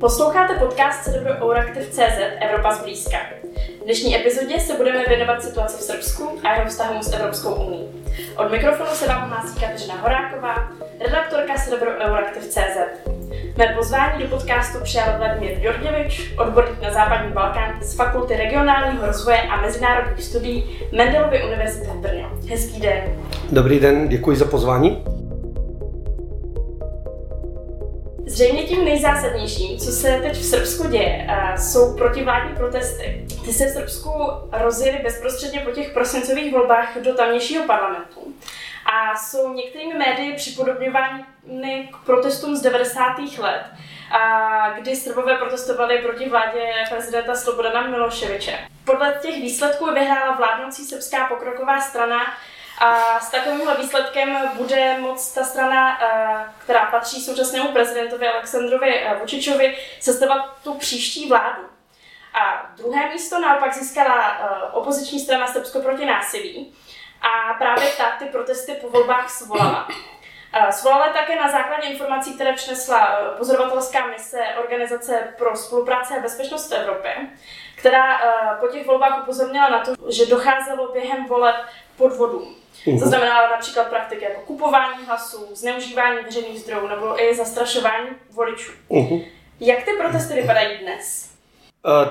Posloucháte podcast Euraktiv.cz Evropa zblízka. V dnešní epizodě se budeme věnovat situaci v Srbsku a jeho vztahu s Evropskou unii. Od mikrofonu se vám hlásí Kateřina Horáková, redaktorka Euraktiv.cz. Mé pozvání do podcastu přijal Vladimír Djordjevič, odborník na západní Balkán z Fakulty regionálního rozvoje a mezinárodních studií Mendelovy univerzity v Brně. Hezký den. Dobrý den, děkuji za pozvání. Zřejmě tím nejzásadnějším, co se teď v Srbsku děje, jsou protivládní protesty. Ty se v Srbsku rozjeli bezprostředně po těch prosincových volbách do tamnějšího parlamentu a jsou některými médii připodobňovány k protestům z 90. let, kdy Srbové protestovali proti vládě prezidenta Slobodana Miloševiče. Podle těch výsledků vyhrála vládnoucí srbská pokroková strana a s takovýmhle výsledkem bude moc ta strana, která patří současnému prezidentovi Aleksandrovi Vučičovi, sestavovat tu příští vládu. A druhé místo naopak získala opoziční strana Srbsko proti násilí. A právě ta ty protesty po volbách svolala. Svolala také na základě informací, které přinesla pozorovatelská mise Organizace pro spolupráci a bezpečnost v Evropě, která po těch volbách upozornila na to, že docházelo během voleb podvodům. Uh-huh. To znamená například praktiky jako kupování hlasů, zneužívání veřejných zdrojů nebo i zastrašování voličů. Uh-huh. Jak ty protesty vypadají dnes?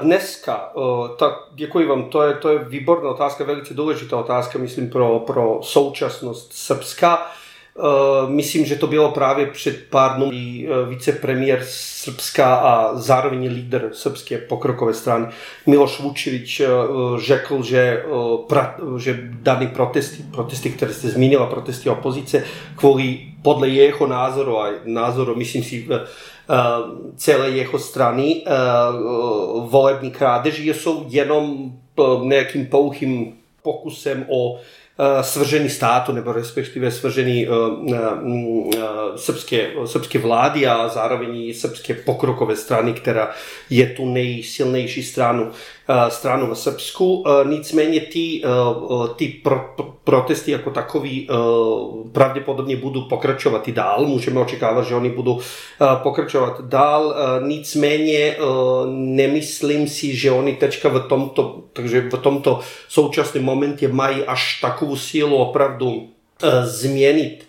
Dneska, tak děkuji vám, to je, to je výborná otázka, velice důležitá otázka, myslím, pro, pro současnost Srbska. Myslím, že to bylo právě před pár dny vicepremiér Srbska a zároveň líder srbské pokrokové strany Miloš Vučevič řekl, že, že dané protesty, protesty, které jste zmínila, protesty opozice, kvůli podle jeho názoru a názoru, myslím si, Eh, celé jeho strany eh, volební krádeži jsou jenom eh, nějakým pouhým pokusem o svržení státu, nebo respektive svržení srbské, srbské vlády a zároveň srbské pokrokové strany, která je tu nejsilnější stranu. Eh, stranu v Srbsku. Eh, nicméně ty, eh, ty pro, protesty jako takový pravděpodobně budou pokračovat i dál. Můžeme očekávat, že oni budou pokračovat dál. Nicméně nemyslím si, že oni teďka v tomto, takže v tomto současném momentě mají až takovou sílu opravdu změnit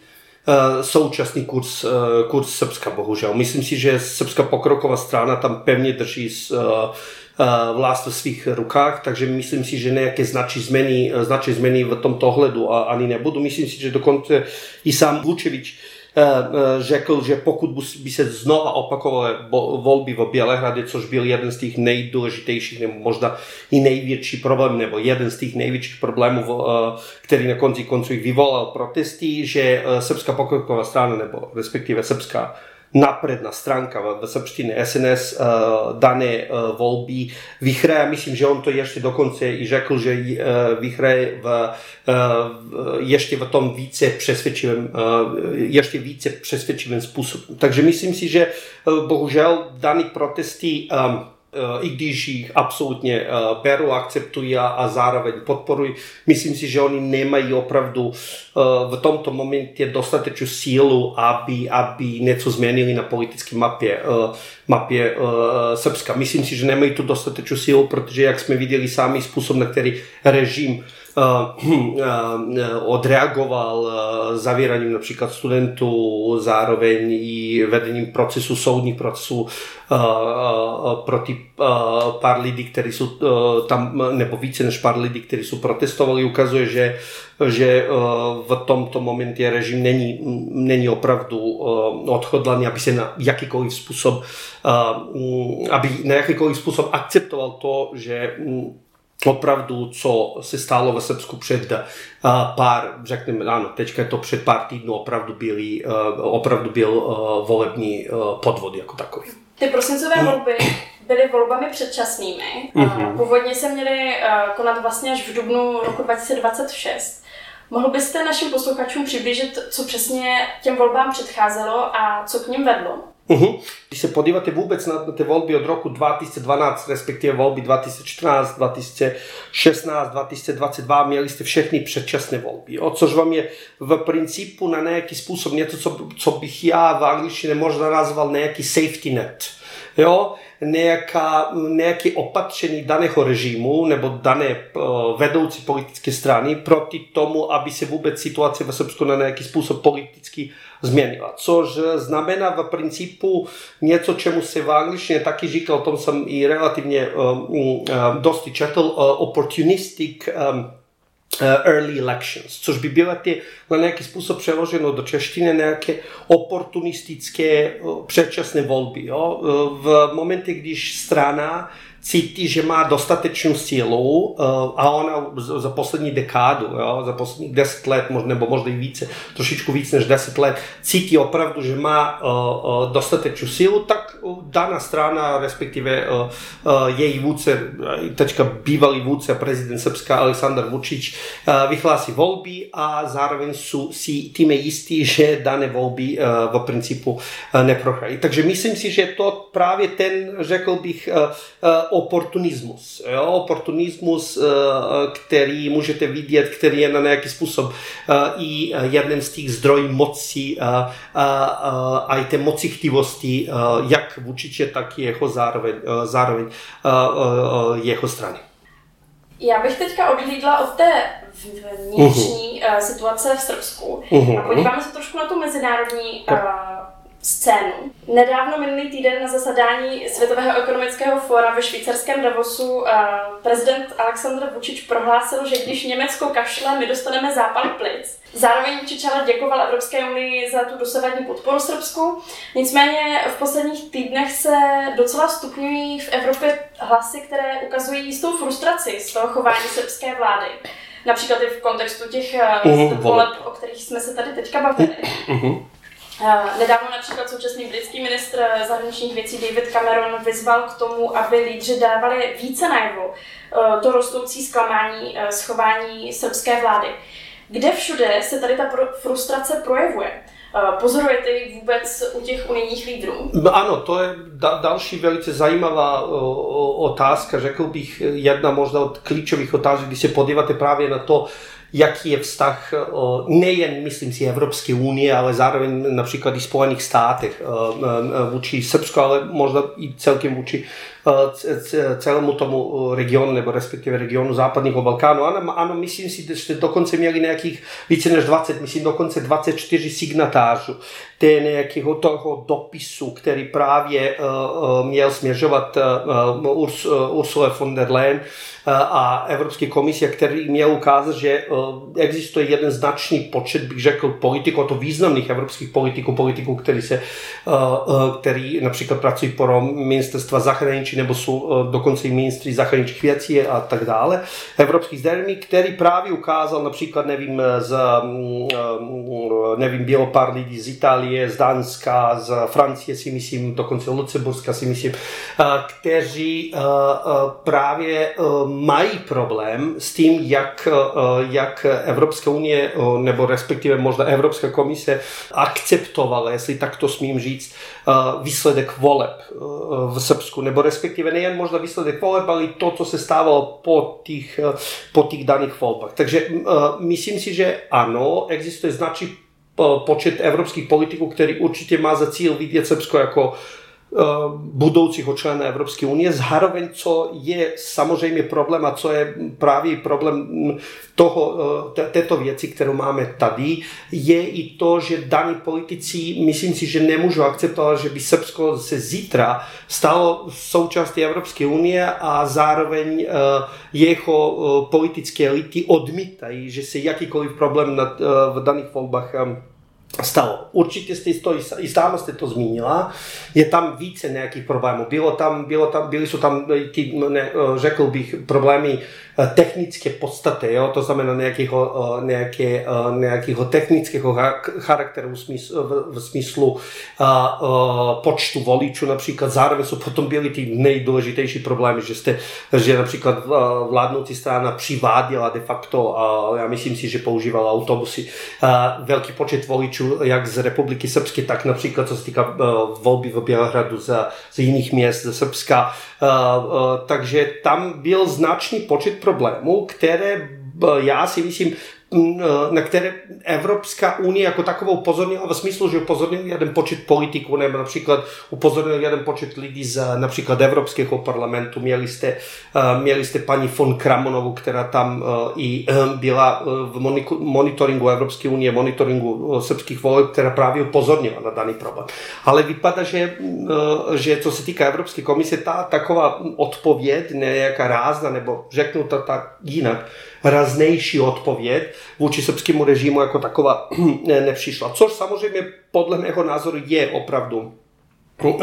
současný kurz, kurz Srbska, bohužel. Myslím si, že Srbská pokroková strana tam pevně drží s, vlast v svých rukách, takže myslím si, že nějaké značí změny, značí změny v tomto ohledu ani nebudou. Myslím si, že dokonce i sám Vučevič řekl, že pokud by se znova opakovaly volby v Bělehradě, což byl jeden z těch nejdůležitějších, nebo možná i největší problém, nebo jeden z těch největších problémů, který na konci konců vyvolal protesty, že srbská pokroková strana, nebo respektive srbská napredná stránka v, v SNS dané uh, volby vyhraje. Myslím, že on to ještě dokonce i řekl, že uh, vyhraje v, uh, ještě v tom více přesvědčivém, ještě více přesvědčivém způsobem. Takže myslím si, že bohužel dané protesty i když jich absolutně beru, akceptují a zároveň podporují. Myslím si, že oni nemají opravdu v tomto momentě dostatečnou sílu, aby, aby něco změnili na politické mapě, mapě Srbska. Myslím si, že nemají tu dostatečnou sílu, protože jak jsme viděli sami způsob, na který režim odreagoval zavíraním například studentů, zároveň i vedením procesu, soudních procesů proti pár lidí, kteří jsou tam, nebo více než pár lidí, kteří jsou protestovali, ukazuje, že, že v tomto momentě režim není, není opravdu odhodlaný, aby se na jakýkoliv způsob, aby na jakýkoliv způsob akceptoval to, že opravdu, co se stalo ve Srbsku před uh, pár, řekněme, ano, teďka je to před pár týdnů, opravdu, byli, uh, opravdu byl uh, volební podvod jako takový. Ty prosincové volby byly volbami předčasnými. Mm-hmm. Původně se měly konat vlastně až v dubnu roku 2026. Mohl byste našim posluchačům přiblížit, co přesně těm volbám předcházelo a co k ním vedlo? Uh-huh. Když se podíváte vůbec na ty volby od roku 2012, respektive volby 2014, 2016, 2022, měli jste všechny předčasné volby, o což vám je v principu na nějaký způsob něco, co, co bych já v angličtině možná nazval nějaký safety net jo, nejaká, nejaké opatření daného režimu nebo dané vedoucí politické strany proti tomu, aby se vůbec situace v Srbsku na nějaký způsob politicky změnila. Což znamená v principu něco, čemu se v angličtině taky říká, o tom jsem i relativně um, um, dosti četl, uh, opportunistic um, early elections, což by bylo ty na nějaký způsob přeloženo do češtiny nějaké oportunistické předčasné volby. Jo? V momentě, když strana cítí, že má dostatečnou sílu a ona za poslední dekádu, jo, za posledních deset let, nebo možná i více, trošičku víc než deset let, cítí opravdu, že má dostatečnou sílu, tak daná strana, respektive její vůdce, teďka bývalý vůdce, prezident Srbska Aleksandar Vučić, vyhlásí volby a zároveň jsou si tím jistí, že dané volby v principu neprohrají. Takže myslím si, že to právě ten, řekl bych, oportunismus. Jo? Oportunismus, který můžete vidět, který je na nějaký způsob i jeden z těch zdrojů moci a i té moci chtivosti, jak vůčiče, tak i jeho zároveň, zároveň jeho strany. Já bych teďka odhlídla od té vnitřní uh-huh. situace v Srbsku uh-huh. a podíváme se trošku na tu mezinárodní uh, scénu. Nedávno minulý týden na zasadání Světového ekonomického fóra ve švýcarském Davosu uh, prezident Aleksandr Vučič prohlásil, že když Německo kašle, my dostaneme zápal plic. Zároveň Vučič ale děkoval Evropské unii za tu dosavadní podporu Srbsku. Nicméně v posledních týdnech se docela stupňují v Evropě hlasy, které ukazují jistou frustraci z toho chování srbské vlády. Například i v kontextu těch uh, voleb, o kterých jsme se tady teďka bavili. Uh-huh. Nedávno například současný britský ministr zahraničních věcí David Cameron vyzval k tomu, aby lídři dávali více najevo eh, to rostoucí zklamání schování srbské vlády. Kde všude se tady ta frustrace projevuje? Eh, pozorujete ji vůbec u těch unijních lídrů? No ano, to je da, další velice zajímavá otázka, řekl bych jedna možná od klíčových otázek, když se podíváte právě na to, jaký je vztah nejen, myslím si, Evropské unie, ale zároveň například i Spojených státech vůči Srbsku, ale možná i celkem vůči celému tomu regionu, nebo respektive regionu západního Balkánu. Ano, ano myslím si, že dokonce měli nějakých více než 20, myslím dokonce 24 signatářů té nějakého toho dopisu, který právě uh, měl směřovat Urs, Ursula von der Leyen a Evropské komise, který měl ukázat, že existuje jeden značný počet, bych řekl, politiků, to významných evropských politiků, politiků, který, se, který například pracují pro ministerstva zahraničí nebo jsou eh, dokonce i ministři zahraničních věcí a tak dále, evropských zemí, který právě ukázal například, nevím, z, mm, eh, nevím, bylo pár lidí z Itálie, z Dánska, z Francie si myslím, dokonce Lucemburska si myslím, eh, kteří právě mají problém s tím, jak, jak Evropská unie, nebo respektive možná Evropská komise akceptovala, jestli tak to smím říct, výsledek voleb v Srbsku, nebo respektive nejen možná výsledek voleb, ale i to, co se stávalo po těch, po těch daných volbách. Takže myslím si, že ano, existuje značný počet evropských politiků, který určitě má za cíl vidět Srbsko jako Eh, budoucího člena Evropské unie. Zároveň, co je samozřejmě problém a co je právě problém toho, eh, této věci, kterou máme tady, je i to, že daní politici, myslím si, že nemůžou akceptovat, že by Srbsko se zítra stalo součástí Evropské unie a zároveň eh, jeho politické elity odmítají, že se jakýkoliv problém v daných volbách stalo. Určitě jste to, i sama jste to zmínila, je tam více nějakých problémů. Bylo tam, bylo tam, byly jsou tam, ty, ne, řekl bych, problémy Eh, technické podstaty, jo? to znamená nějakého, eh, nějaké, eh, nějakého technického charakteru v smyslu, počtu voličů například. Zároveň jsou potom byly ty nejdůležitější problémy, že, jste, že například vládnoucí strana přiváděla de facto, a já myslím si, že používala autobusy, velký počet voličů, jak z Republiky Srbské, tak například co se týká volby v Bělehradu z, z jiných měst ze Srbska. A, a, takže tam byl značný počet problémů, které já si myslím na které Evropská unie jako takovou upozornila, v smyslu, že upozornil jeden počet politiků, nebo například upozornil jeden počet lidí z například Evropského parlamentu. Měli jste, měli jste paní von Kramonovu, která tam i byla v monitoringu Evropské unie, monitoringu srbských voleb, která právě upozornila na daný problém. Ale vypadá, že, že co se týká Evropské komise, ta taková odpověď, nějaká rázna, nebo řeknu to tak jinak, raznější odpověď vůči srbskému režimu jako taková nepřišla. Což samozřejmě podle mého názoru je opravdu,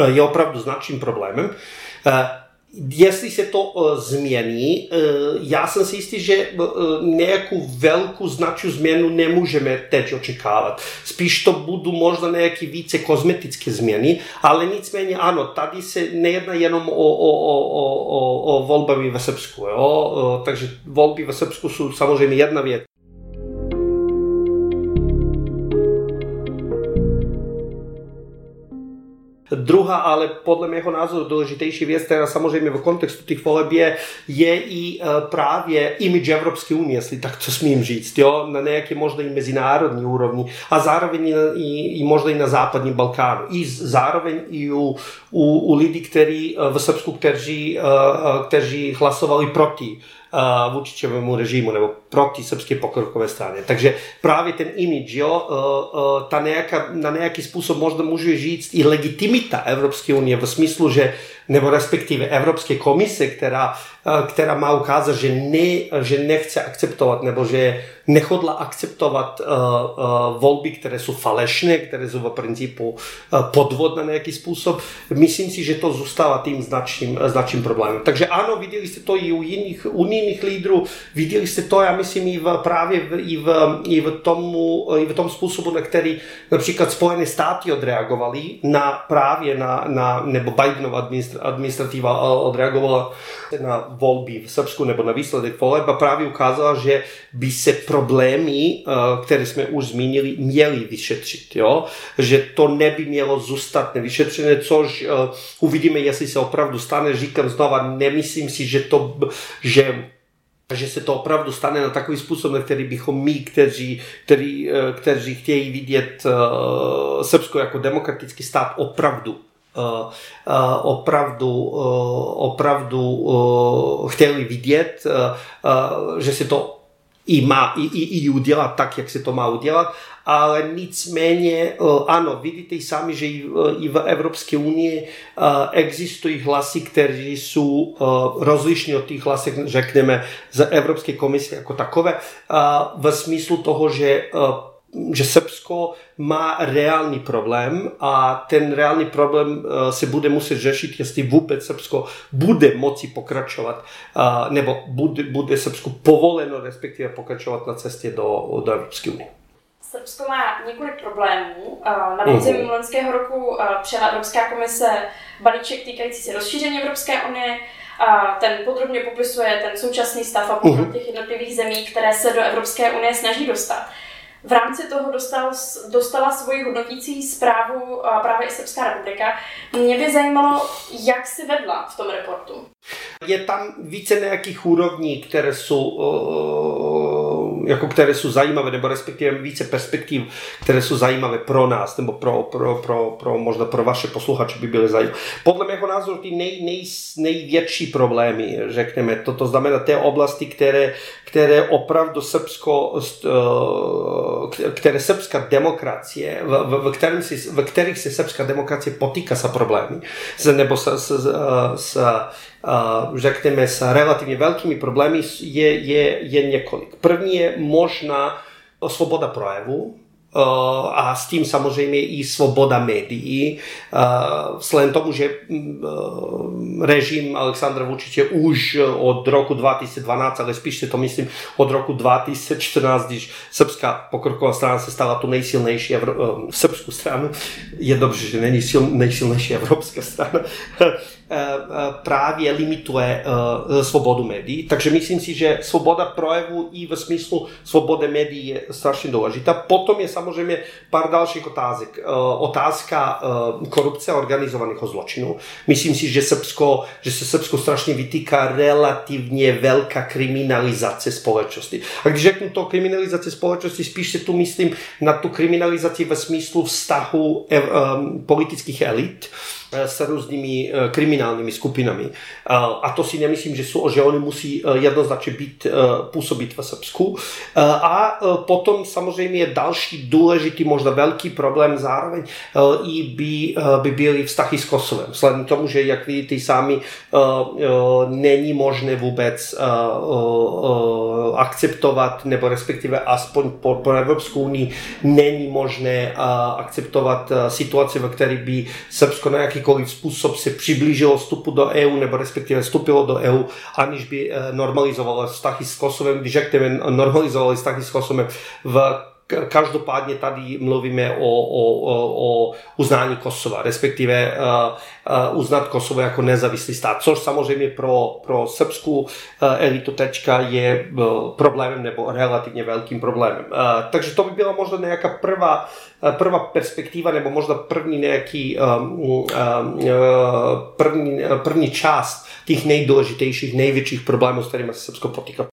je opravdu značným problémem. Jestli se to uh, změní, já jsem si jistý, že nějakou velkou značnou změnu nemůžeme teď očekávat. Spíš to budou možná nějaké více kozmetické změny, ale nicméně ano, tady se nejedná jenom o, o, o, o, o volby ve Srbsku. Jo? Takže volby ve Srbsku jsou samozřejmě jedna věc. Druhá, ale podle mého názoru důležitější věc, která samozřejmě v kontextu těch voleb je, je i uh, právě image Evropské unie, jestli tak to smím říct, jo, na nějaké možná i mezinárodní úrovni a zároveň i, i možná i na západním Balkánu. I zároveň i u, u, u lidí, kteří v Srbsku, kteří, uh, kteří hlasovali proti uh, Vučičovému režimu nebo proti srbské pokrokové straně. Takže právě ten image, jo, uh, uh, ta nějaká, na nějaký způsob možná může říct i legitimita Evropské unie v smyslu, že nebo respektive Evropské komise, která, která má ukázat, že, ne, že nechce akceptovat nebo že nechodla akceptovat uh, uh, volby, které jsou falešné, které jsou v principu uh, podvod na nějaký způsob. Myslím si, že to zůstává tím značným, značným problémem. Takže ano, viděli jste to i u jiných unijních lídrů, viděli jste to, já myslím, i v, právě v, i, v, i, v tomu, i v tom způsobu, na který například Spojené státy odreagovali na právě na, na nebo Bidenova administrativa odreagovala na volby v Srbsku nebo na výsledek voleb a právě ukázala, že by se problémy, eh, které jsme už zmínili, měly vyšetřit. Jo? Že to neby mělo zůstat nevyšetřené, což eh, uvidíme, jestli se opravdu stane. Říkám znova, nemyslím si, že to, že že se to opravdu stane na takový způsob, na který bychom my, kteří, který, eh, kteří chtějí vidět Srbsko jako demokratický stát opravdu opravdu, uh, opravdu uh, chtěli vidět, že se to i má i, i, i udělat tak, jak se to má udělat, ale nicméně ano, vidíte sami, že i v Evropské unii existují hlasy, které jsou rozlišní od těch hlasů, řekneme, z Evropské komise jako takové, ve smyslu toho, že že Srbsko má reálný problém a ten reálný problém eh, se bude muset řešit, jestli vůbec Srbsko bude moci pokračovat, eh, nebo bude, bude Srbsku povoleno respektive pokračovat na cestě do, do Evropské unie. Srbsko má několik problémů. Eh, na podzim uh-huh. loňského roku přijala Evropská komise balíček týkající se rozšíření Evropské unie. A ten podrobně popisuje ten současný stav a pokrok uh-huh. těch jednotlivých zemí, které se do Evropské unie snaží dostat. V rámci toho dostal, dostala svoji hodnotící zprávu právě i Srbská republika. Mě by zajímalo, jak si vedla v tom reportu. Je tam více nějakých úrovní, které jsou, jako které jsou zajímavé, nebo respektive více perspektiv, které jsou zajímavé pro nás, nebo pro, pro, pro, pro možná pro vaše posluchače by byly zajímavé. Podle mého názoru ty nej, nej, největší problémy, řekněme, to, to znamená té oblasti, které, které opravdu Srbsko, uh, které srbská demokracie, v, v, v, v kterých se srbská demokracie potýká sa problémy, nebo s, s, s, s řekněme, s relativně velkými problémy je, je, je několik. První je možná svoboda projevu, a s tím samozřejmě i svoboda médií. Vzhledem tomu, že režim Aleksandra Vučiče už od roku 2012, ale spíš si to myslím od roku 2014, když srbská pokroková strana se stala tu nejsilnější evro, srbskou stranu, je dobře, že není sil, nejsilnější evropská strana, právě limituje svobodu médií. Takže myslím si, že svoboda projevu i ve smyslu svobody médií je strašně důležitá. Potom je samozřejmě pár dalších otázek. Otázka korupce a organizovaného zločinu. Myslím si, že, Srbsko, že se Srbsko strašně vytýká relativně velká kriminalizace společnosti. A když řeknu to kriminalizace společnosti, spíš se tu myslím na tu kriminalizaci ve smyslu vztahu politických elit Eh, s různými eh, kriminálními skupinami. A to si nemyslím, že, jsou, že oni musí eh, jednoznačně být, působit v Srbsku. A potom samozřejmě je další důležitý, možná velký problém zároveň i by, by byly vztahy s Kosovem. Vzhledem tomu, že jak vidíte sami, není možné vůbec akceptovat, nebo respektive aspoň po, po Evropskou unii není možné akceptovat situaci, ve které by Srbsko na jaký jakýkoliv způsob se přiblížilo vstupu do EU nebo respektive vstupilo do EU, aniž by eh, normalizovalo vztahy s Kosovem. Když řekneme normalizovali vztahy s Kosovem v Každopádně tady mluvíme o, o, o, o uznání Kosova, respektive uh, uh, uznat Kosovo jako nezávislý stát, což samozřejmě pro, pro srbskou uh, elitu tečka je uh, problémem nebo relativně velkým problémem. Uh, takže to by byla možná nějaká prvá, uh, prvá perspektiva nebo možná první nějaký um, uh, první, první část těch nejdůležitějších, největších problémů, s kterými se Srbsko potýká.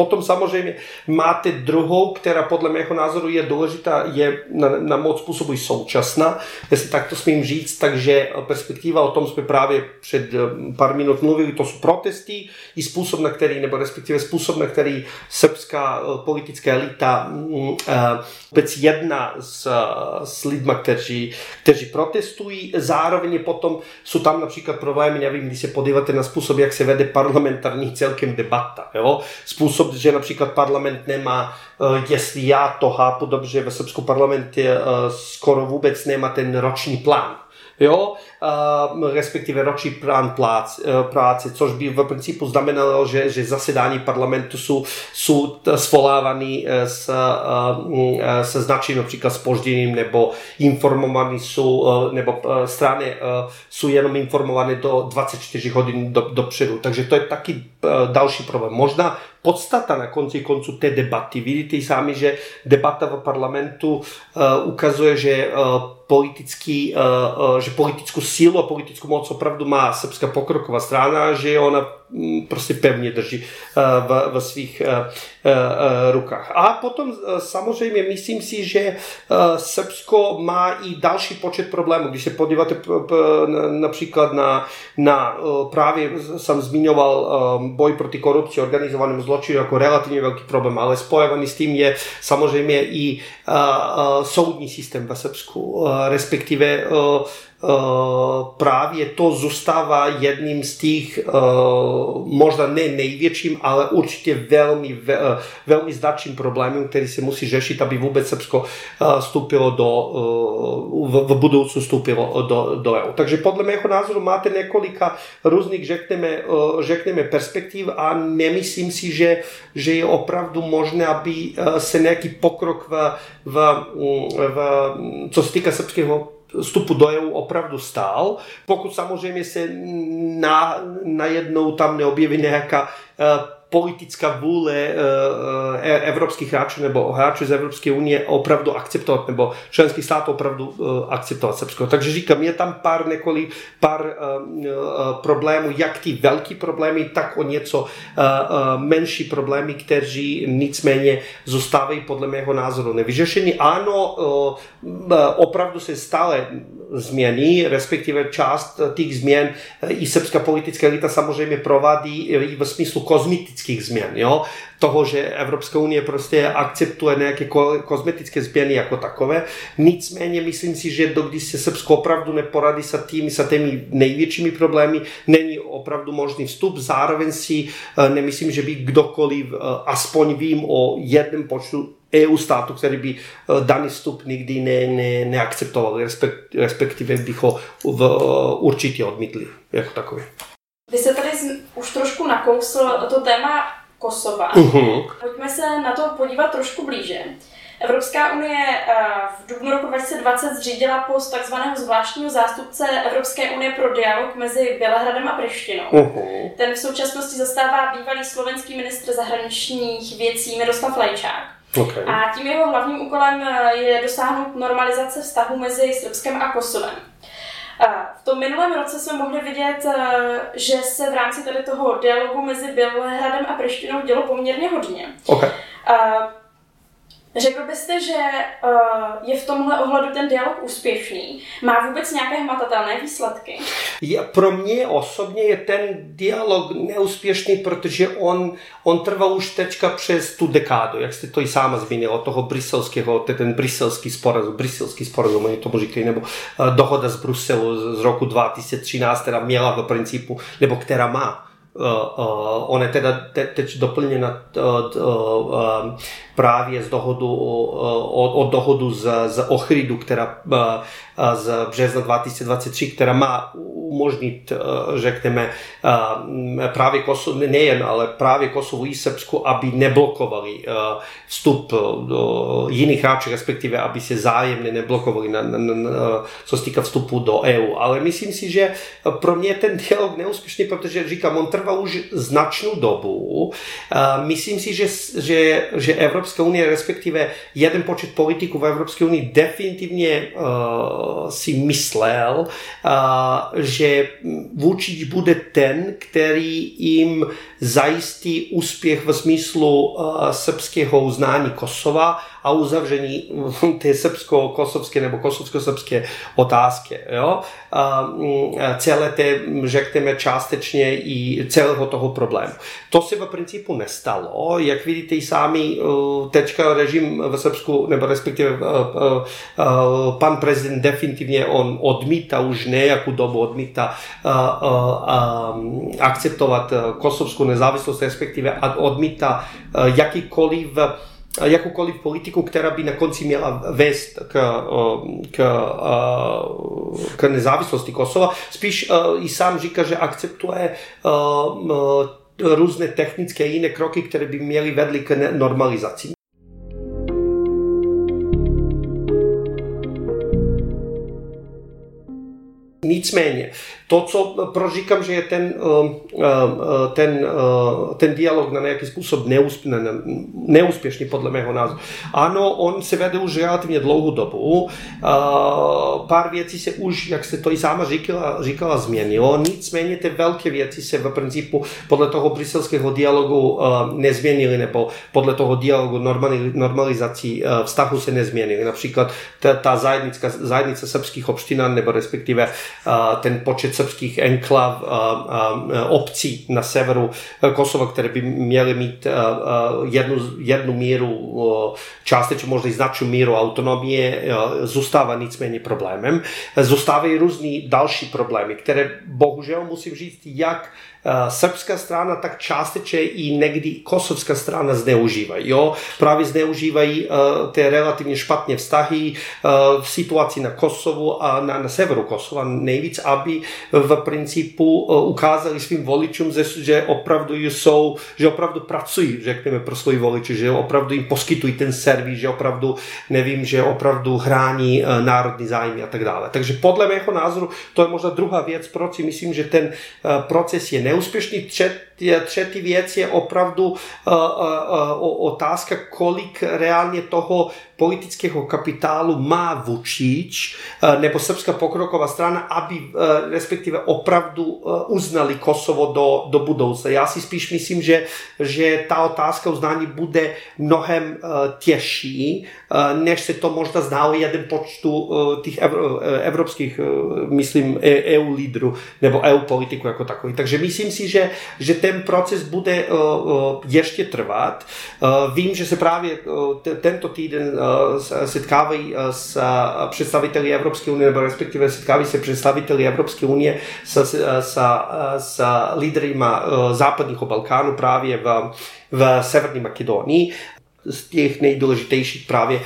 Potom samozřejmě máte druhou, která podle mého názoru je důležitá, je na, na moc způsobu současná, jestli tak to smím říct, takže perspektiva, o tom jsme právě před eh, pár minut mluvili, to jsou protesty i způsob, na který, nebo respektive způsob, na který srbská eh, politická elita mm, eh, vůbec jedna s, s lidmi, kteří, kteří protestují. Zároveň potom jsou tam například problémy, nevím, když se podíváte na způsob, jak se vede parlamentární celkem debata. Jo? Způsob že například parlament nemá, eh, jestli já to chápu dobře, ve Srbsku parlamentě eh, skoro vůbec nemá ten roční plán jo, uh, respektive roční plán práce, což by v principu znamenalo, že, že zasedání parlamentu jsou, jsou svolávaný s, uh, se značným například spožděním nebo informovaní jsou, nebo strany jsou jenom informované do 24 hodin do, dopředu. Takže to je taky další problém. Možná podstata na konci konců té debaty. Vidíte sami, že debata v parlamentu uh, ukazuje, že uh, politický, uh, že politickou sílu a politickou moc opravdu má srbská pokroková strana, že ona Mm, prostě pevně drží eh, v, v svých eh, eh, rukách. A potom samozřejmě myslím si, že Srbsko má i další počet problémů. Když se podíváte například na, na právě jsem zmiňoval boj proti korupci, organizovanému zločinu jako relativně velký problém, ale spojený s tím je samozřejmě i soudní systém ve Srbsku, respektive Eh, právě to zůstává jedním z těch, eh, možná ne největším, ale určitě velmi, eh, velmi značným problémem, který se musí řešit, aby vůbec Srbsko vstoupilo do, v budoucnu vstoupilo do, do EU. Takže podle mého názoru máte několika různých, řekneme, řekneme perspektiv a nemyslím si, že, že je opravdu možné, aby se nějaký pokrok v, v, v, co se týká srbského vstupu do EU opravdu stál, pokud samozřejmě se na, najednou tam neobjeví nějaká uh, politická vůle eh, eh, evropských hráčů nebo hráčů z Evropské unie opravdu akceptovat, nebo členských států opravdu eh, akceptovat Srbsko. Takže říkám, je tam pár několik, pár problémů, jak ty velký problémy, tak o něco menší problémy, kteří nicméně zůstávají podle mého názoru nevyřešení. Ano, opravdu se stále změní, respektive část těch změn i srbská politická elita samozřejmě provádí i ve smyslu kozmetických kozmetických změn, jo? toho, že Evropská unie prostě akceptuje nějaké kozmetické změny jako takové. Nicméně myslím si, že dokdy se Srbsko opravdu neporadí sa tými, sa tými největšími problémy, není opravdu možný vstup. Zároveň si eh, nemyslím, že by kdokoliv, eh, aspoň vím o jednom počtu EU státu, který by eh, daný vstup nikdy ne, ne, neakceptoval, respektive bych ho v, určitě odmítli jako takový. Vy jste tady už trošku nakousl to téma Kosova. Uh-huh. Pojďme se na to podívat trošku blíže. Evropská unie v dubnu roku 2020 zřídila post takzvaného zvláštního zástupce Evropské unie pro dialog mezi Bělehradem a Prištinou. Uh-huh. Ten v současnosti zastává bývalý slovenský ministr zahraničních věcí Miroslav Lajčák. Okay. A tím jeho hlavním úkolem je dosáhnout normalizace vztahu mezi Srbskem a Kosovem. V tom minulém roce jsme mohli vidět, že se v rámci tady toho dialogu mezi Bělehradem a Prištinou dělo poměrně hodně. Okay. Řekl byste, že uh, je v tomhle ohledu ten dialog úspěšný? Má vůbec nějaké hmatatelné výsledky? Je, pro mě osobně je ten dialog neúspěšný, protože on, on trval už teďka přes tu dekádu, jak jste to i sama zmínila, toho briselského, ten briselský sporazum, briselský sporazum, oni tomu říkají, nebo uh, dohoda z Bruselu z roku 2013, která měla v principu, nebo která má Uh, uh, on je teda te, teď doplněna uh, uh, právě z dohodu, od, od dohodu z, z Ochridu, která z března 2023, která má umožnit, řekneme, právě Kosovo, nejen, ale právě Kosovu i Srbsku, aby neblokovali vstup do jiných hráčů, respektive aby se zájemně neblokovali, na, na, na, co se týká vstupu do EU. Ale myslím si, že pro mě ten dialog neúspěšný, protože říkám, on trval už značnou dobu. Myslím si, že, že, že Evropská Evropské unie, respektíve jeden počet politiků v Evropské unii definitivně uh, si myslel, uh, že Vučić bude ten, který jim zajistí úspěch v smyslu uh, srbského uznání Kosova a uzavření té srbsko-kosovské nebo kosovsko-srbské otázky. Jo? A celé té, řekněme, částečně i celého toho problému. To se v principu nestalo. Jak vidíte i sami, teďka režim v Srbsku, nebo respektive pan prezident definitivně on odmítá už nějakou dobu odmítá akceptovat kosovskou nezávislost, respektive odmítá jakýkoliv jakoukoliv politiku, která by na konci měla vést k, k, k nezávislosti Kosova. Spíš i sám říká, že akceptuje různé technické jiné kroky, které by měly vedly k normalizaci. Nicméně, to, co, proč říkám, že je ten, eh, eh, ten, eh, ten dialog na nějaký způsob neúspěšný, podle mého názoru. Ano, on se vede už relativně dlouhou dobu. Pár věcí se už, jak jste to i sama říkala, říkala změnilo, nicméně ty velké věci se v principu podle toho briselského dialogu nezměnily, nebo podle toho dialogu normalizací vztahu se nezměnily. Například ta, ta zajednice srbských obštinan, nebo respektive ten počet srbských enklav, obcí na severu Kosova, které by měly mít jednu, jednu míru, částečně možná i značnou míru autonomie, zůstává nicméně problémem. Zůstávají různý další problémy, které bohužel musím říct, jak Eh, srbská strana tak částečně i někdy kosovská strana zneužívají. Jo? Právě zneužívají uh, ty relativně špatně vztahy uh, v situaci na Kosovu a na, na severu Kosova nejvíc, aby v principu uh, ukázali svým voličům, že opravdu jsou, že opravdu pracují, řekněme, pro svoji voliče, že opravdu jim poskytují ten servis, že opravdu, nevím, že opravdu hrání uh, národní zájmy a tak dále. Takže podle mého názoru to je možná druhá věc, proč si myslím, že ten uh, proces je neúspěšný. Třetí, třetí věc je opravdu uh, uh, uh, otázka, kolik reálně toho politického kapitálu má Vučić nebo Srbská pokroková strana, aby respektive opravdu uznali Kosovo do, do budoucna. Já si spíš myslím, že, že ta otázka uznání bude mnohem těžší, než se to možná zdálo jeden počtu těch evropských, myslím, EU lídrů nebo EU politiků jako takový. Takže myslím si, že, že ten proces bude uh, uh, ještě trvat. Uh, vím, že se právě tento týden setkávají s představiteli Evropské unie, nebo respektive setkávají se představiteli Evropské unie s, s, s, s lídry západního Balkánu právě v, v Severní Makedonii z těch nejdůležitějších právě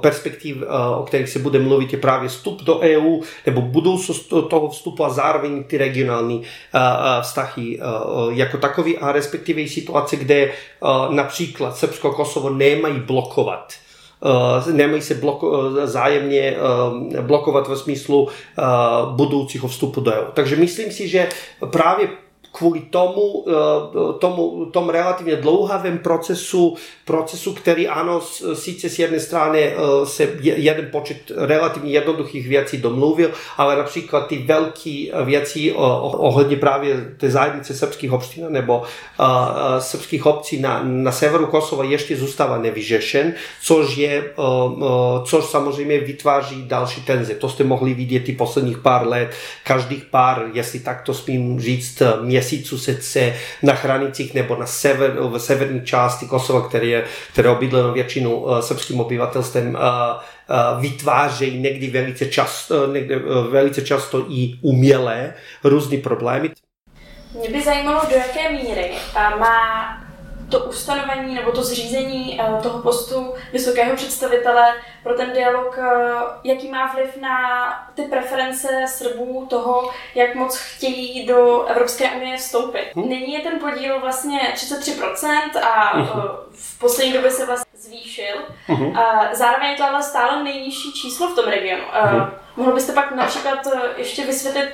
perspektiv, o kterých se bude mluvit, je právě vstup do EU nebo budoucnost toho vstupu a zároveň ty regionální vztahy jako takový a respektive i situace, kde například Srbsko Kosovo nemají blokovat nemají se bloko, zájemně blokovat ve smyslu budoucího vstupu do EU. Takže myslím si, že právě kvůli tomu, eh, tomu tom relativně dlouhavém procesu, procesu, který ano, sice z jedné strany eh, se jeden počet relativně jednoduchých věcí domluvil, ale například ty velké věci ohledně právě té zájemnice srbských obcí nebo eh, srbských obcí na, na severu Kosova ještě zůstává nevyřešen, což je, což samozřejmě vytváří další tenze. To jste mohli vidět i posledních pár let, každých pár, jestli tak to smím říct, měsíc měsíců se na hranicích nebo na sever, v severní části Kosova, které je, které obydleno většinou uh, srbským obyvatelstvem, uh, uh, vytvářejí někdy velice často, někdy, velice často i umělé různé problémy. Mě by zajímalo, do jaké míry má to ustanovení nebo to zřízení eh, toho postu vysokého představitele pro ten dialog, eh, jaký má vliv na ty preference Srbů toho, jak moc chtějí do Evropské unie vstoupit. Hmm. Nyní je ten podíl vlastně 33% a hmm. v poslední době se vlastně zvýšil. Hmm. Zároveň je to ale stále nejnižší číslo v tom regionu. Hmm. Mohl byste pak například ještě vysvětlit,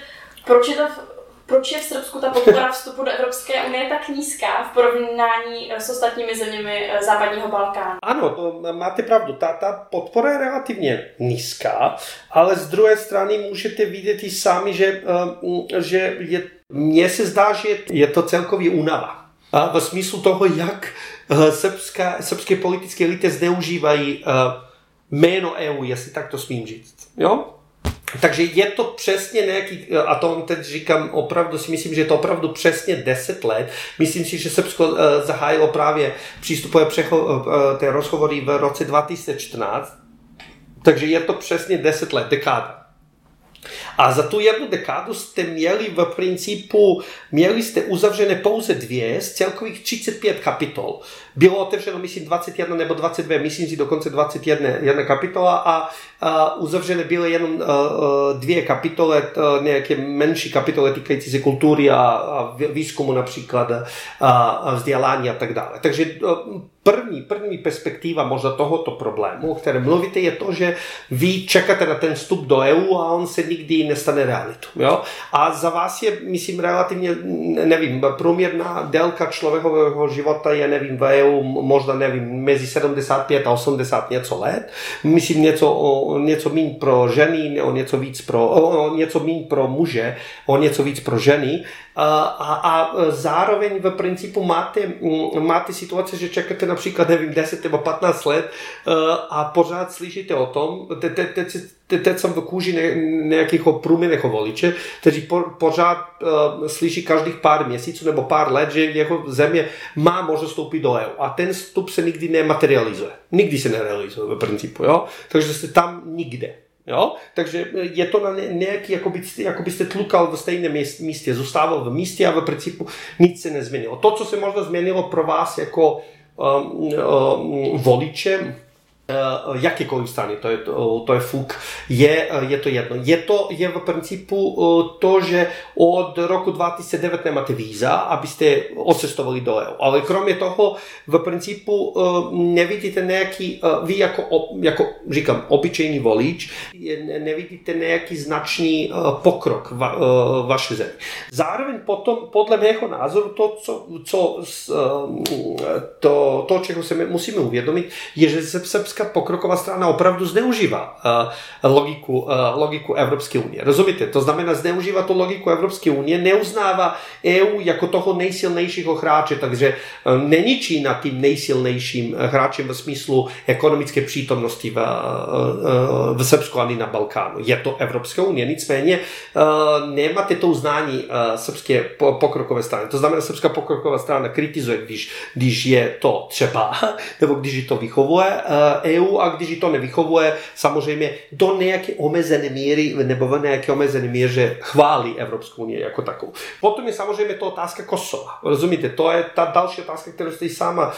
proč je to proč je v Srbsku ta podpora vstupu do Evropské unie tak nízká v porovnání eh, s ostatními zeměmi eh, západního Balkánu? Ano, to máte pravdu. Ta, ta podpora je relativně nízká, ale z druhé strany můžete vidět i sami, že, eh, že je, mně se zdá, že je to celkově únava. A v smyslu toho, jak srbská, srbské politické elity zneužívají jméno EU, jestli tak to smím říct. Jo? Takže je to přesně nějaký, a to teď říkám opravdu, si myslím, že je to opravdu přesně 10 let. Myslím si, že Srbsko eh, zahájilo právě přístupové přecho, eh, té rozhovory v roce 2014, takže je to přesně 10 let, dekáda. A za tu jednu dekádu jste měli v principu, měli jste uzavřené pouze dvě z celkových 35 kapitol. Bylo otevřeno, myslím, 21 nebo 22, myslím si dokonce 21 jedna kapitola a, a uzavřené byly jenom dvě kapitoly, nějaké menší kapitoly týkající se kultury a, a výzkumu například a, a vzdělání a tak dále. Takže první, první perspektiva možná tohoto problému, o kterém mluvíte, je to, že vy čekáte na ten vstup do EU a on se nikdy nestane realitou. Jo? A za vás je, myslím, relativně, nevím, průměrná délka člověkového života je, nevím, v EU možná, nevím, mezi 75 a 80 něco let. Myslím, něco, něco méně pro ženy, o něco víc pro, o, něco méně pro muže, o něco víc pro ženy. A, a zároveň v principu máte, máte situace, že čekáte například, nevím, 10 nebo 15 let a pořád slyšíte o tom, te, te, te, teď jsem v kůži nějakých průměrného voliče, kteří po, pořád uh, slyší každých pár měsíců nebo pár let, že jeho země má možnost vstoupit do EU. A ten vstup se nikdy nematerializuje. Nikdy se nerealizuje v principu. Jo? Takže jste tam nikde. Jo? Takže je to na nějaký, jako, by, jako byste tlukal v stejném místě, zůstával v místě a v principu nic se nezměnilo. To, co se možná změnilo pro vás jako um, um, voliče, Uh, jakékoliv strany, to je, to, je fuk, je, je to jedno. Je to je v principu uh, to, že od roku 2009 nemáte víza, abyste odcestovali do EU. Ale kromě toho v principu nevidíte nějaký, vy jako, jako říkám, obyčejný volič, nevidíte nějaký značný pokrok v vaše zemi. Zároveň potom, podle mého názoru, to, co, co to, to, čeho se musíme uvědomit, je, že se Česká pokroková strana opravdu zneužívá uh, logiku, uh, logiku Evropské unie. Rozumíte? To znamená, zneužívá tu logiku Evropské unie, neuznává EU jako toho nejsilnějšího hráče, takže uh, není Čína tím nejsilnějším hráčem ve smyslu ekonomické přítomnosti v, v Srbsku ani na Balkánu. Je to Evropská unie, nicméně nemáte to uznání srbské pokrokové strany. To znamená, srbská pokroková strana kritizuje, když, když je to třeba, nebo když je to vychovuje EU a když to nevychovuje, samozřejmě do nějaké omezené míry nebo v nějaké omezené míře chválí Evropskou unii jako takovou. Potom je samozřejmě to otázka Kosova. Rozumíte, to je ta další otázka, kterou jste sama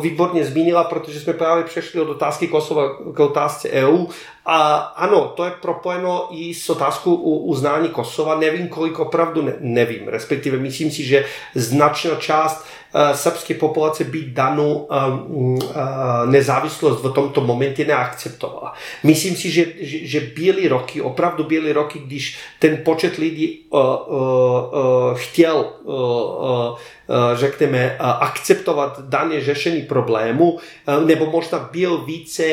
výborně zmínila, protože jsme právě přešli od otázky Kosova k otázce EU a ano, to je propojeno i s otázkou uznání Kosova. Nevím, kolik opravdu ne, nevím. Respektive myslím si, že značná část uh, srbské populace by danou uh, uh, nezávislost v tomto momentě neakceptovala. Myslím si, že, že, že byly roky, opravdu byly roky, když ten počet lidí uh, uh, chtěl uh, akceptovat dané řešení problému, nebo možná byl více,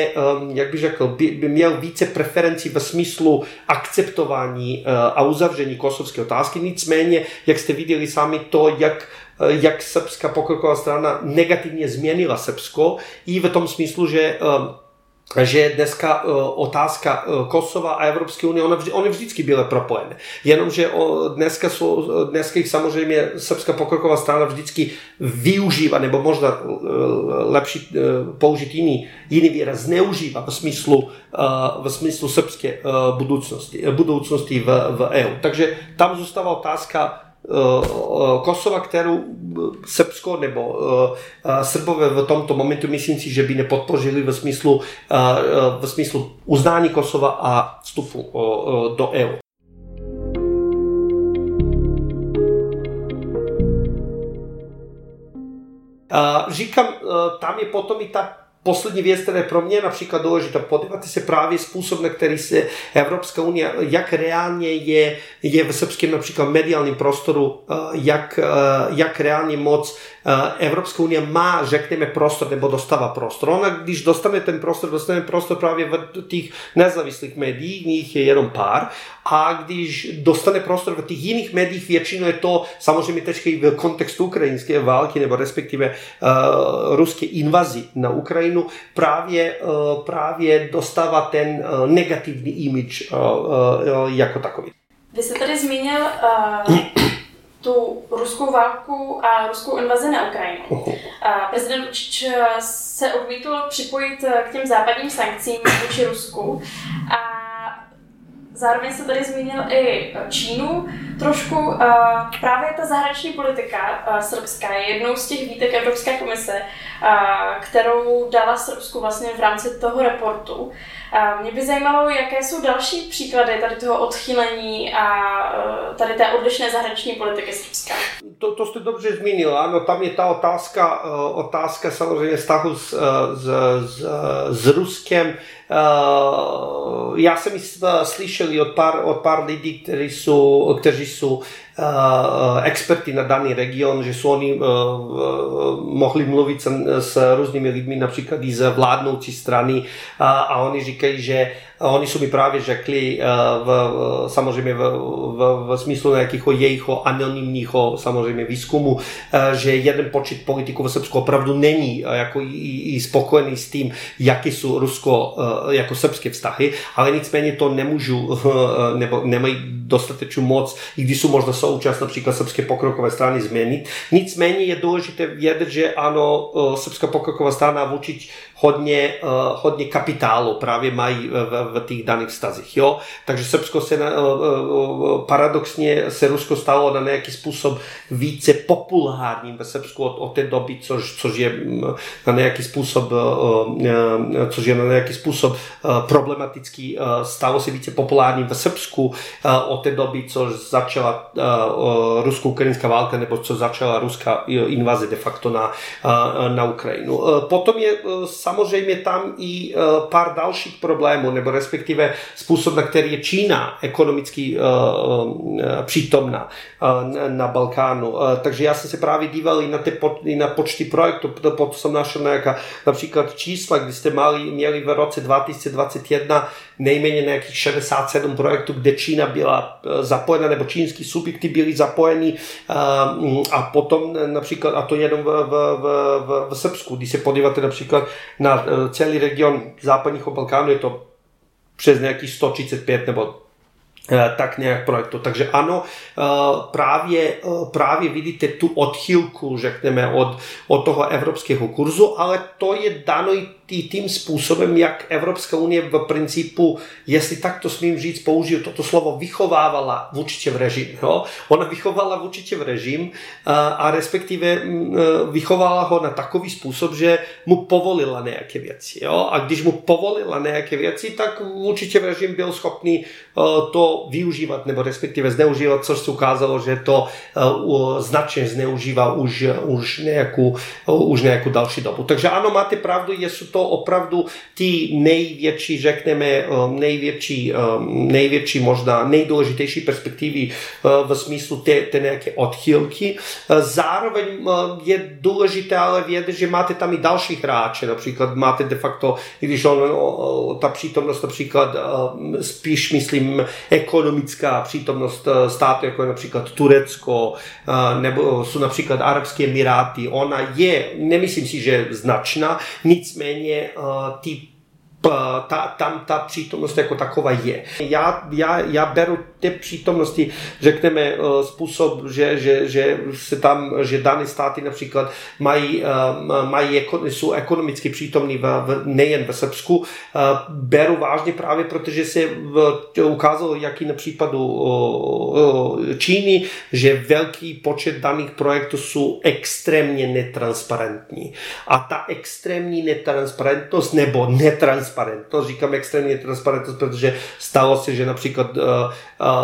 jak bych řekl, by měl více preferencí ve smyslu akceptování a uzavření kosovské otázky. Nicméně, jak jste viděli sami to, jak jak srbská pokroková strana negativně změnila Srbsko i v tom smyslu, že že dneska uh, otázka Kosova a Evropské unie, ona, vždy, oni vždycky byly propojené. Jenomže dneska, jsou, dneska ich samozřejmě Srbská pokroková strana vždycky využívá, nebo možná lepší použít jiný, jiný výraz, zneužívá v smyslu, v smyslu srbské budoucnosti, budoucnosti v, v EU. Takže tam zůstává otázka, Kosova, kterou Srbsko nebo Srbové v tomto momentu myslím si, že by nepodpořili ve smyslu, ve smyslu uznání Kosova a vstupu do EU. Říkám, tam je potom i ta poslední věc, která je pro mě například důležitá, podívat se právě způsob, na který se Evropská unie, jak reálně je, je v srbském například mediálním prostoru, eh, jak, eh, jak reálně moc eh, Evropská unie má, řekněme, prostor nebo dostává prostor. Ona, když dostane ten prostor, dostane prostor právě v těch nezávislých médiích, nich je jenom pár, a když dostane prostor v těch jiných médiích, většinou je to samozřejmě teď v kontextu ukrajinské války nebo respektive uh, ruské invazi na Ukrajinu právě, uh, právě dostává ten uh, negativní image uh, uh, jako takový. Vy jste tady zmínil uh, tu ruskou válku a ruskou invazi na Ukrajinu. Uh, prezident Vučič se odmítl připojit k těm západním sankcím vůči Rusku a Zároveň se tady zmínil i Čínu trošku. Právě ta zahraniční politika srbská je jednou z těch výtek Evropské komise, kterou dala Srbsku vlastně v rámci toho reportu. Mě by zajímalo, jaké jsou další příklady tady toho odchylení a tady té odlišné zahraniční politiky Srbska. To, to jste dobře zmínil, ano, tam je ta otázka, otázka samozřejmě vztahu s, s, s, s Ruskem, já jsem slyšel od pár, od pár lidí, kteří jsou, kteří jsou experti na daný region, že jsou oni mohli mluvit s, různými lidmi, například i z vládnoucí strany a, oni říkají, že Oni su mi právě řekli v, samozřejmě v, v, v smyslu nějakého jejího anonimního samozřejmě výzkumu, že jeden počet politiků v Srbsku opravdu není jako i, i spokojený s tím, jaký jsou rusko jako srbské vztahy, ale nicméně to nemůžu, nebo nemají dostatečnou moc, i když jsou možná součást například srbské pokrokové strany změnit. Nicméně je důležité vědět, že ano, srbská pokroková strana Vučić hodně, hodně kapitálu právě mají v, v těch daných vztazích. Jo? Takže Srbsko se na, paradoxně se Rusko stalo na nějaký způsob více populárním ve Srbsku od, od té doby, což, což je na nějaký způsob což je na nějaký způsob problematický, stalo se více populárním ve Srbsku od té doby, co začala rusko-ukrajinská válka, nebo co začala ruská invaze de facto na, na Ukrajinu. Potom je samozřejmě tam i pár dalších problémů, nebo respektive způsob, na který je Čína ekonomicky přítomná na Balkánu. Takže já jsem se právě díval i na, ty, i na počty projektů, potom jsem našel nějaká například čísla, kdy jste mali, měli v roce 2021 nejméně nějakých 67 projektů, kde Čína byla zapojena, nebo čínský subjekty byly zapojeni eh, a potom například, a to jenom v, v, v, v Srbsku, když se podíváte například na eh, celý region západního Balkánu, je to přes nějakých 135 nebo Eh, tak nějak projektu. Takže ano, eh, právě, právě vidíte tu odchylku, řekneme, od, od toho evropského kurzu, ale to je dano i tím způsobem, jak Evropská unie v principu, jestli tak to smím říct, použiju toto slovo, vychovávala v režim. Jo? Ona vychovala v režim a, a respektive mm, vychovala ho na takový způsob, že mu povolila nějaké věci. Jo? A když mu povolila nějaké věci, tak v režim byl schopný to využívat nebo respektive zneužívat, což se ukázalo, že to uh, značně zneužívá už, už, nějakou, už nějakou další dobu. Takže ano, máte pravdu, jsou to opravdu ty největší, řekneme, největší, největší možná nejdůležitější perspektivy v smyslu té, té nějaké odchylky. Zároveň je důležité ale vědět, že máte tam i další hráče, například máte de facto, když on, ta přítomnost například spíš myslím ekonomická přítomnost eh, státu, jako je například Turecko, eh, nebo jsou například Arabské Emiráty, ona je, nemyslím si, že značná, nicméně eh, ty ta, tam ta přítomnost jako taková je. Já, já, já beru té přítomnosti, řekneme, eh, způsob, že, že, že se tam, že dané státy například mají, eh, mají jsou ekonomicky přítomní v, v, nejen ve Srbsku, eh, beru vážně právě, protože se ukázalo, jaký na případu Číny, že velký počet daných projektů jsou extrémně netransparentní. A ta extrémní netransparentnost nebo netransparentnost, říkám extrémní netransparentnost, protože stalo se, že například uh,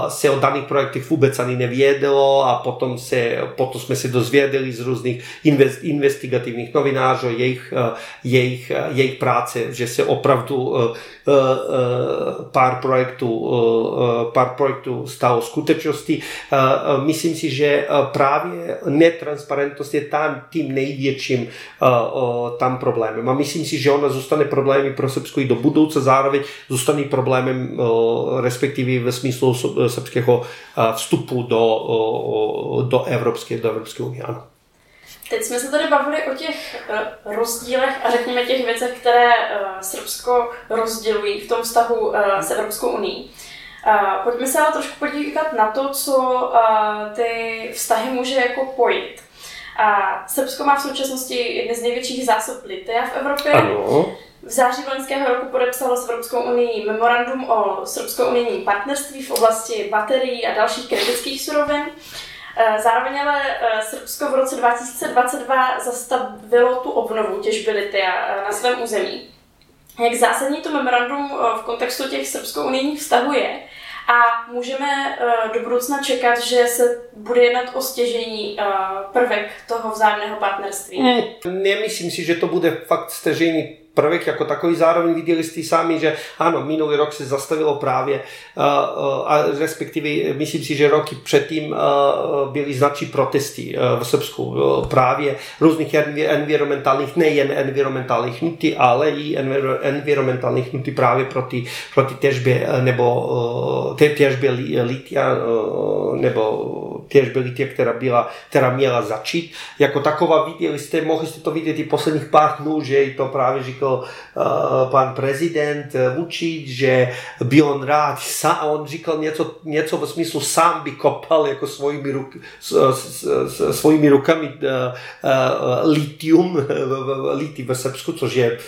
se o daných projektech vůbec ani nevědělo a potom, se, potom jsme se dozvěděli z různých invest, investigativních novinářů jejich, jejich, jejich práce, že se opravdu pár projektů, pár projektů stalo skutečností. Myslím si, že právě netransparentnost je tam tím největším tam problémem. A myslím si, že ona zůstane problémy pro Srbsko i do budoucna, zároveň zůstane problémem respektive ve smyslu srbského vstupu do, do Evropské, do Evropské unie. Ano. Teď jsme se tady bavili o těch rozdílech a řekněme těch věcech, které Srbsko rozdělují v tom vztahu s Evropskou unii. Pojďme se ale trošku podívat na to, co ty vztahy může jako pojít. A Srbsko má v současnosti jedny z největších zásob litia v Evropě. Ano. V září loňského roku podepsalo s Evropskou unii memorandum o srbsko-unijním partnerství v oblasti baterií a dalších kritických surovin. Eh, zároveň ale eh, Srbsko v roce 2022 zastavilo tu obnovu těžby litia eh, na svém území. Jak zásadní to memorandum v kontextu těch srbsko-unijních vztahů je a můžeme do budoucna čekat, že se bude jednat o stěžení prvek toho vzájemného partnerství? Hmm, nemyslím si, že to bude fakt stěžení prvek jako takový. Zároveň viděli jste sami, že ano, minulý rok se zastavilo právě, a respektive myslím si, že roky předtím byly značí protesty v Srbsku právě různých environmentálních, nejen environmentálních hnutí, ale i environmentálních hnutí právě proti, proti těžbě nebo těžbě litia nebo těžbě litia, která, byla, která měla začít. Jako taková viděli jste, mohli jste to vidět i posledních pár dnů, že to právě říkal uh, pan prezident Vučić, že by on rád, a on říkal něco, něco ve smyslu sám by kopal jako svojimi, ruk, s, s, s, svojimi rukami uh, uh, litium, liti ve Srbsku, což je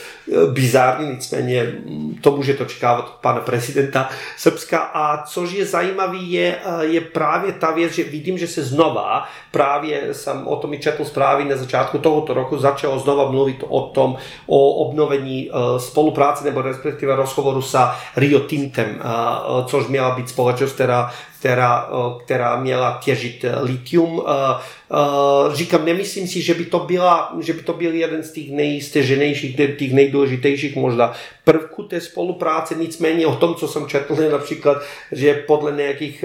bizární, nicméně to můžete očekávat od pana prezidenta Srbska. A což je zajímavý, je, je právě ta věc, že vidím, že se znova, právě jsem o tom i četl zprávy na začátku tohoto roku, začalo znova mluvit o tom, o obnovení obnovení eh, spolupráce nebo respektive rozhovoru sa Rio Tintem, eh, což měla být společnost, která, která, eh, která měla těžit litium. Říkám, nemyslím si, že by to, byla, že by to byl jeden z těch nejsteženějších, těch nejdůležitějších možná prvků té spolupráce, nicméně o tom, co jsem četl, například, že podle nějakých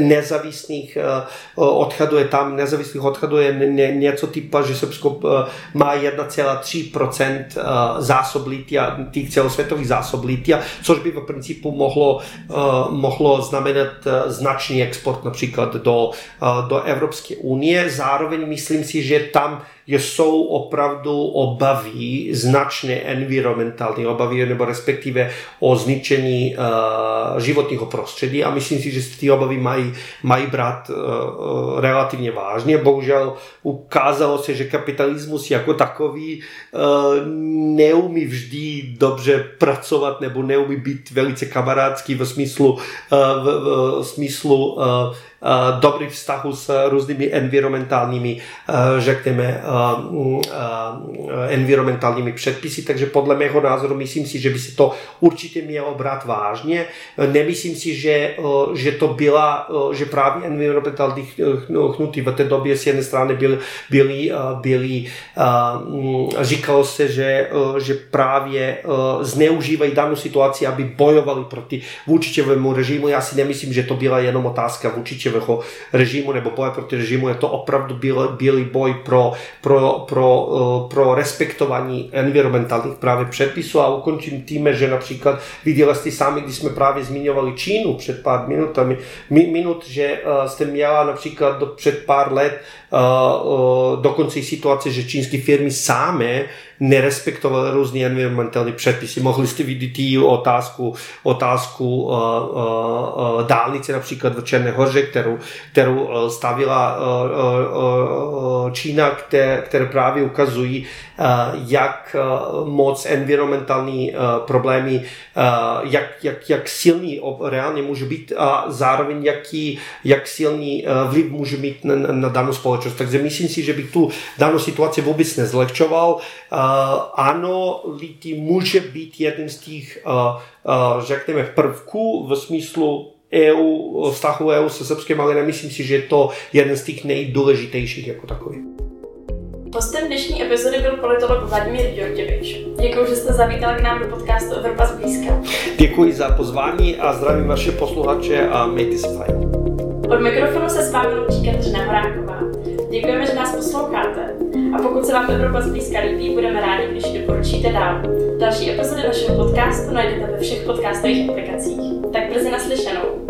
nezávislých odhadů je tam, nezávislých odhadů je něco typa, že Srbsko má 1,3% zásob litia, těch celosvětových zásob litia, což by v principu mohlo, mohlo znamenat značný export například do, do Evropské unie. Zároveň myslím si, že tam jsou opravdu obavy, značné environmentální obavy, nebo respektive o zničení uh, životního prostředí a myslím si, že ty obavy mají, mají brát uh, relativně vážně. Bohužel ukázalo se, že kapitalismus jako takový uh, neumí vždy dobře pracovat nebo neumí být velice kamarádský v smyslu, uh, v, v smyslu uh, dobrých vztahů s různými environmentálními, řekněme, environmentálními předpisy, takže podle mého názoru myslím si, že by se to určitě mělo brát vážně. Nemyslím si, že, že to byla, že právě environmentální hnuty v té době z jedné strany byly, byly, byly říkalo se, že, že právě zneužívají danou situaci, aby bojovali proti vůčičevému režimu. Já si nemyslím, že to byla jenom otázka vůčiče Miloševeho režimu nebo boje proti režimu, je to opravdu byl, bílý boj pro, pro, pro, eh, pro respektování environmentálních právě předpisů. A ukončím tím, že například viděli jste sami, když jsme právě zmiňovali Čínu před pár minutami, minut, že uh, jste měla například do, před pár let uh, dokonce i situace, že čínské firmy samé nerespektovali různé environmentální předpisy. Mohli jste vidět otázku, otázku uh, uh, dálnice například v Černé hoře, kterou, kterou stavila uh, uh, Čína, které, které právě ukazují, uh, jak uh, moc environmentální uh, problémy, jak, jak, jak silný reálně může být a zároveň jaký, jak silný vliv může mít na, na danou společnost. Takže myslím si, že bych tu danou situaci vůbec nezlehčoval. Ano, lidi může být jeden z těch, řekněme, prvků v smyslu EU, vztahu EU se Srbskem, ale nemyslím si, že je to jeden z těch nejdůležitějších jako takový. Hostem dnešní epizody byl politolog Vladimír Georgievič. Děkuji, že jste zavítal k nám do podcastu Evropa zblízka. Děkuji za pozvání a zdravím vaše posluchače a mějte se fajn. Od mikrofonu se s vámi loučí Kateřina Horáková. Děkujeme, že nás posloucháte. A pokud se vám Evropa zblízka líbí, budeme rádi, když ji doporučíte dál. Další epizody našeho podcastu najdete ve všech podcastových aplikacích. Tak brzy naslyšenou.